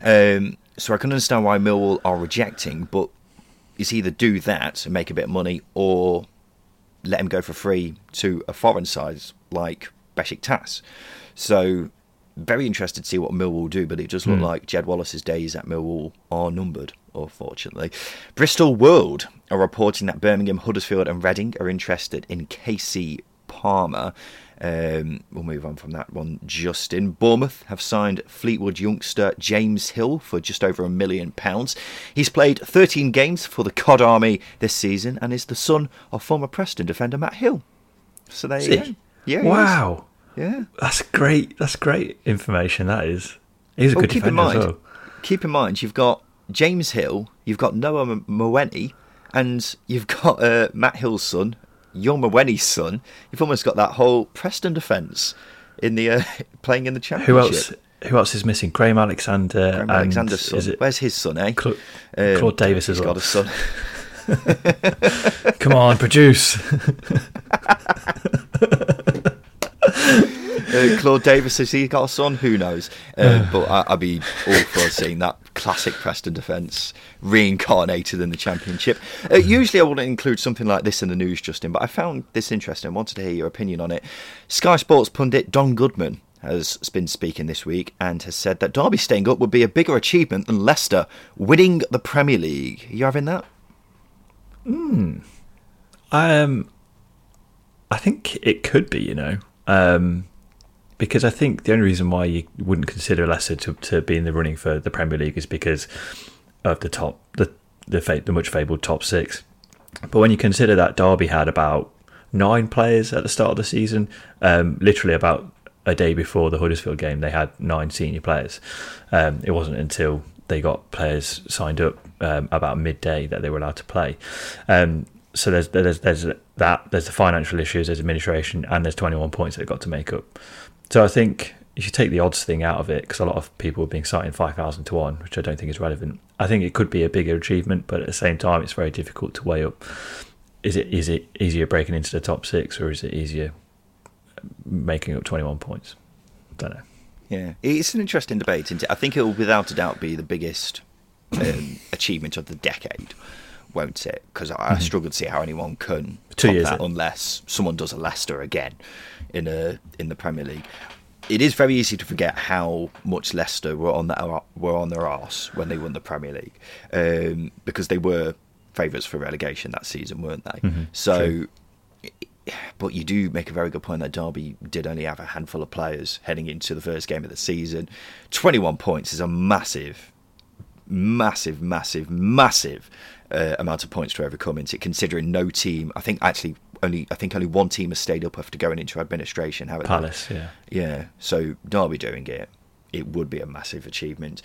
Um, so I can understand why Millwall are rejecting, but it's either do that and make a bit of money, or let him go for free to a foreign side like Besiktas. So very interested to see what Millwall do, but it does look mm. like Jed Wallace's days at Millwall are numbered, unfortunately. Bristol World are reporting that Birmingham, Huddersfield, and Reading are interested in Casey Palmer. Um, we'll move on from that one. Justin Bournemouth have signed Fleetwood youngster James Hill for just over a million pounds. He's played 13 games for the Cod Army this season and is the son of former Preston defender Matt Hill. So there you go. Yeah. Wow. Yeah. That's great. That's great information. That is. He's a well, good keep defender in mind, well. Keep in mind, you've got James Hill, you've got Noah Mawene, and you've got uh, Matt Hill's son, Youl Mawene's son. You've almost got that whole Preston defence in the uh, playing in the championship. Who else? Who else is missing? Graham Alexander. Graham Alexander's son. Where's his son? Eh? Cla- um, Claude Davis as well. Got a son. Come on, produce. uh, Claude Davis has he got a son? Who knows? Uh, but I, would be all for seeing that classic Preston defence reincarnated in the Championship. Uh, usually, I wouldn't include something like this in the news, Justin, but I found this interesting. I wanted to hear your opinion on it. Sky Sports pundit Don Goodman has been speaking this week and has said that Derby staying up would be a bigger achievement than Leicester winning the Premier League. Are you having that? Hmm. Um, I think it could be. You know, um, because I think the only reason why you wouldn't consider Leicester to, to be in the running for the Premier League is because of the top the the, the much fabled top six. But when you consider that Derby had about nine players at the start of the season, um, literally about a day before the Huddersfield game, they had nine senior players. Um, it wasn't until they got players signed up um, about midday that they were allowed to play. Um, so there's there's there's that there's the financial issues, there's administration, and there's 21 points they've got to make up. So I think if you take the odds thing out of it, because a lot of people are being citing 5,000 to 1, which I don't think is relevant, I think it could be a bigger achievement, but at the same time, it's very difficult to weigh up. Is it is it easier breaking into the top six, or is it easier making up 21 points? I don't know. Yeah, it's an interesting debate. Isn't it? I think it will without a doubt be the biggest um, achievement of the decade won't it? Because I, mm-hmm. struggle to see how anyone can Two years that unless someone does a Leicester again in a in the Premier League. It is very easy to forget how much Leicester were on their were on their arse when they won the Premier League, um, because they were favourites for relegation that season, weren't they? Mm-hmm. So. True. but you do make a very good point that Derby did only have a handful of players heading into the first game of the season. 21 points is a massive, massive, massive, massive uh, amount of points to overcome into considering no team, I think actually only I think only one team has stayed up after going into administration. How Palace, yeah, yeah. So Derby doing it, it would be a massive achievement.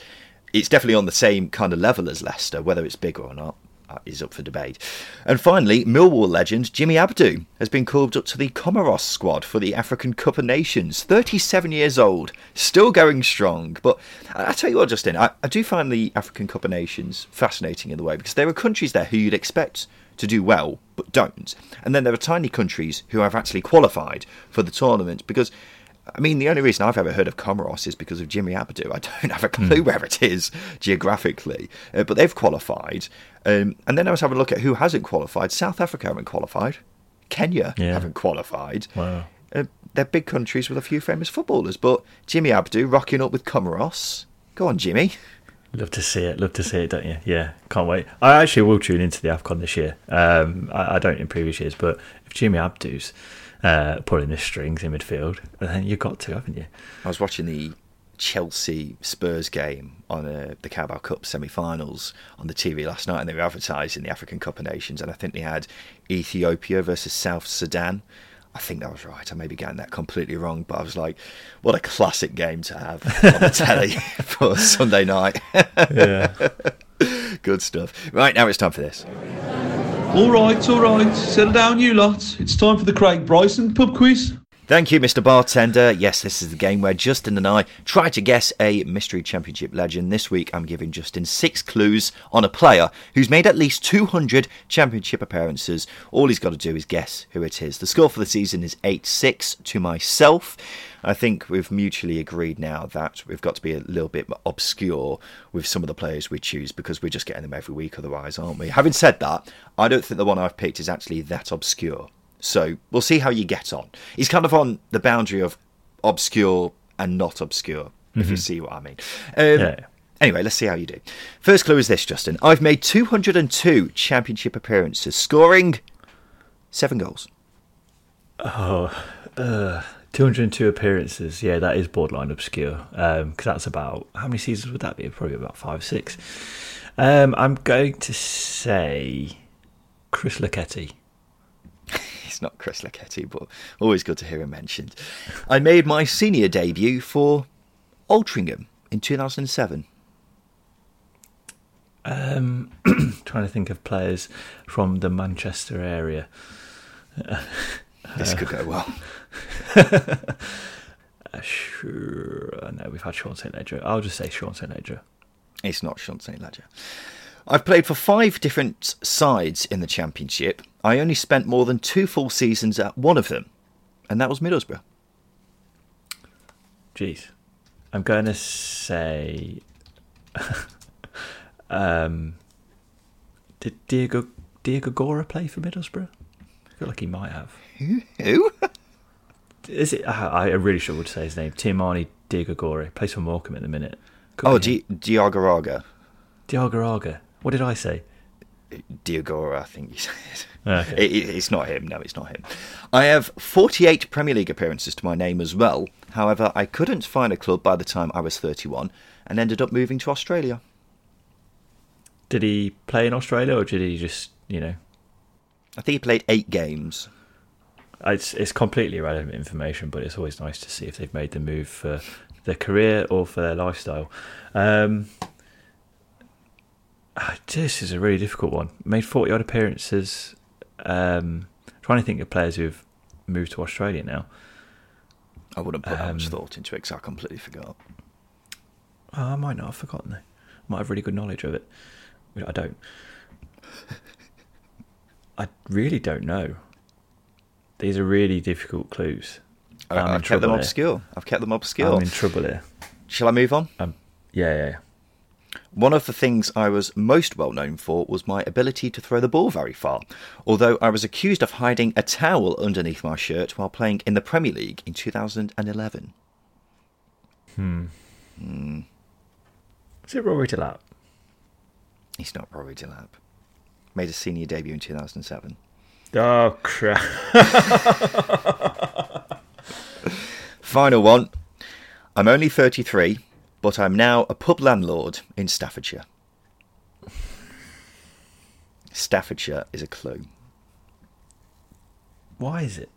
It's definitely on the same kind of level as Leicester, whether it's bigger or not Uh, is up for debate. And finally, Millwall legend Jimmy Abdou has been called up to the Comoros squad for the African Cup of Nations. 37 years old, still going strong. But I tell you what, Justin, I, I do find the African Cup of Nations fascinating in the way because there are countries there who you'd expect to do well but don't. And then there are tiny countries who have actually qualified for the tournament because. I mean, the only reason I've ever heard of Comoros is because of Jimmy Abdou. I don't have a clue mm. where it is geographically, uh, but they've qualified. Um, and then I was having a look at who hasn't qualified. South Africa haven't qualified. Kenya yeah. haven't qualified. Wow. Uh, they're big countries with a few famous footballers, but Jimmy Abdou rocking up with Comoros. Go on, Jimmy. Love to see it. Love to see it, don't you? Yeah, can't wait. I actually will tune into the AFCON this year. Um, I, I, don't in previous years, but if Jimmy Abdou's uh, pulling the strings in midfield, then you've got to, haven't you? I was watching the Chelsea Spurs game on uh, the Carabao Cup semi-finals on the TV last night, and they were advertising the African Cup of Nations, and I think they had Ethiopia versus South Sudan. I think that was right. I may be getting that completely wrong, but I was like, what a classic game to have on the telly for Sunday night. yeah. Good stuff. Right, now it's time for this. All right, all right. Settle down, you lot. It's time for the Craig Bryson pub quiz. Thank you, Mr. Bartender. Yes, this is the game where Justin and I try to guess a mystery championship legend. This week, I'm giving Justin six clues on a player who's made at least 200 championship appearances. All he's got to do is guess who it is. The score for the season is 8 6 to myself. I think we've mutually agreed now that we've got to be a little bit obscure with some of the players we choose because we're just getting them every week otherwise, aren't we? Having said that, I don't think the one I've picked is actually that obscure. So we'll see how you get on. He's kind of on the boundary of obscure and not obscure, mm-hmm. if you mm-hmm. see what I mean. Um, yeah. Anyway, let's see how you do. First clue is this, Justin. I've made 202 championship appearances, scoring seven goals. Oh, uh, 202 appearances. Yeah, that is borderline obscure. Because um, that's about, how many seasons would that be? Probably about five, six. Um, I'm going to say Chris Not Chris Lucketti, but always good to hear him mentioned. I made my senior debut for Altrincham in 2007. Um, trying to think of players from the Manchester area. this could go well. uh, sure. No, we've had Sean St. Ledger. I'll just say Sean St. Ledger. It's not Sean St. Ledger. I've played for five different sides in the Championship. I only spent more than two full seasons at one of them, and that was Middlesbrough. Jeez. I'm going to say. um, did Diego Diego Gora play for Middlesbrough? I feel like he might have. Who? Is it? I really struggle to say his name. Tiamani Diego Gora plays for Morecambe at the minute. Could oh, Di- Diagouraga. Diagouraga. What did I say? Diagora, I think you said. Okay. It, it, it's not him. No, it's not him. I have 48 Premier League appearances to my name as well. However, I couldn't find a club by the time I was 31 and ended up moving to Australia. Did he play in Australia or did he just, you know? I think he played eight games. It's, it's completely irrelevant information, but it's always nice to see if they've made the move for their career or for their lifestyle. Um, Ah, this is a really difficult one. Made 40 odd appearances. Um, trying to think of players who've moved to Australia now. I wouldn't put um, that much thought into it because I completely forgot. Oh, I might not have forgotten though. I might have really good knowledge of it. I don't. I really don't know. These are really difficult clues. I've kept them obscure. I've kept them obscure. I'm in trouble here. Shall I move on? Um, yeah, yeah, yeah. One of the things I was most well known for was my ability to throw the ball very far, although I was accused of hiding a towel underneath my shirt while playing in the Premier League in 2011. Hmm. Hmm. Is it Rory Delap? He's not Rory Delap. Made a senior debut in 2007. Oh crap! Final one. I'm only 33, but I'm now a pub landlord in Staffordshire. Staffordshire is a clue. Why is it?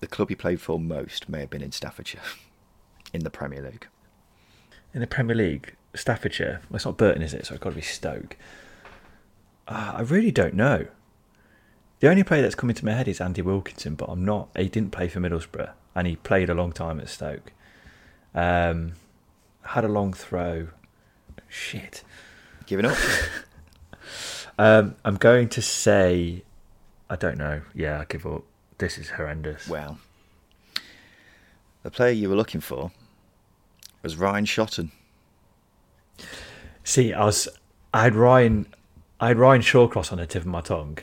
The club he played for most may have been in Staffordshire, in the Premier League. In the Premier League, Staffordshire. Well, it's not Burton, is it? So it's got to be Stoke. Uh, I really don't know. The only player that's come into my head is Andy Wilkinson, but I'm not. He didn't play for Middlesbrough, and he played a long time at Stoke. Um, had a long throw. Shit. Giving up? Um, I'm going to say, I don't know. Yeah, I give up. This is horrendous. well, the player you were looking for was Ryan Shotton. See, I was, I had Ryan, I had Ryan Shawcross on the tip of my tongue,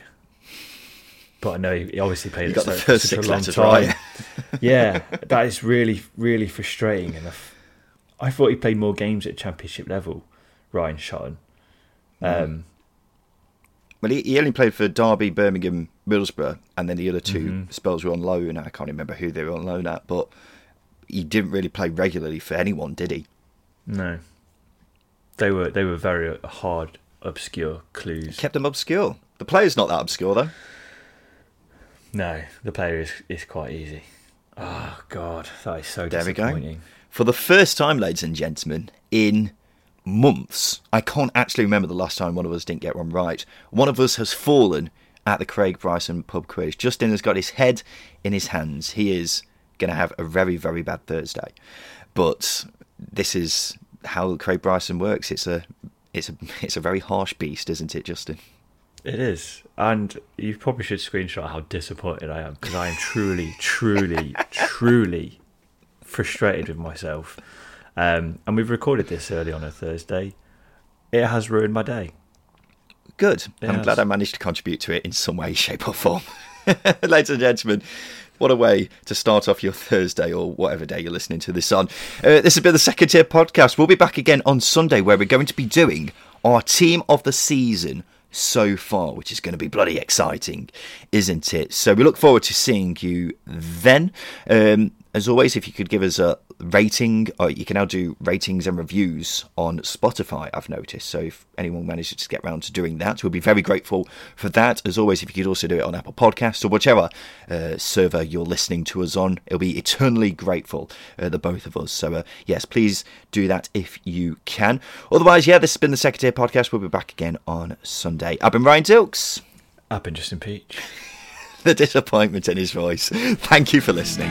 but I know he obviously played got the first such a long time. right. yeah, that is really, really frustrating. And I f- I thought he played more games at Championship level, Ryan Shotton. Mm. Um, Well, he, he only played for Derby, Birmingham, Middlesbrough, and then the other 2 Mm-hmm. spells were on loan. I can't remember who they were on loan at, but he didn't really play regularly for anyone, did he? no, they were they were very hard, obscure clues. Kept them obscure. The player's not that obscure, though. No, the player is is quite easy. Oh God, that is so There we go. disappointing. For the first time, ladies and gentlemen, in months, I can't actually remember the last time one of us didn't get one right. One of us has fallen at the Craig Bryson pub quiz. Justin has got his head in his hands. He is going to have a very, very bad Thursday. But this is how Craig Bryson works. It's a, it's a, it's a very harsh beast, isn't it, Justin? It is, and you probably should screenshot how disappointed I am because I am truly, truly, truly frustrated with myself. Um, and we've recorded this early on a Thursday. It has ruined my day. Good. I'm Yes. glad I managed to contribute to it in some way, shape, or form. Ladies and gentlemen, what a way to start off your Thursday or whatever day you're listening to this on. Uh, this has been the second tier podcast. We'll be back again on Sunday where we're going to be doing our team of the season so far, which is going to be bloody exciting, isn't it? So we look forward to seeing you then. Um, as always, if you could give us a rating, or you can now do ratings and reviews on Spotify, I've noticed. So if anyone manages to get round to doing that, we'll be very grateful for that. As always, if you could also do it on Apple Podcasts or whichever uh, server you're listening to us on, it'll be eternally grateful, uh, the both of us. So uh, yes, please do that if you can. Otherwise, yeah, this has been the Second Tier Podcast. We'll be back again on Sunday. I've been Ryan Dilks. I've been Justin Peach. The disappointment in his voice. Thank you for listening.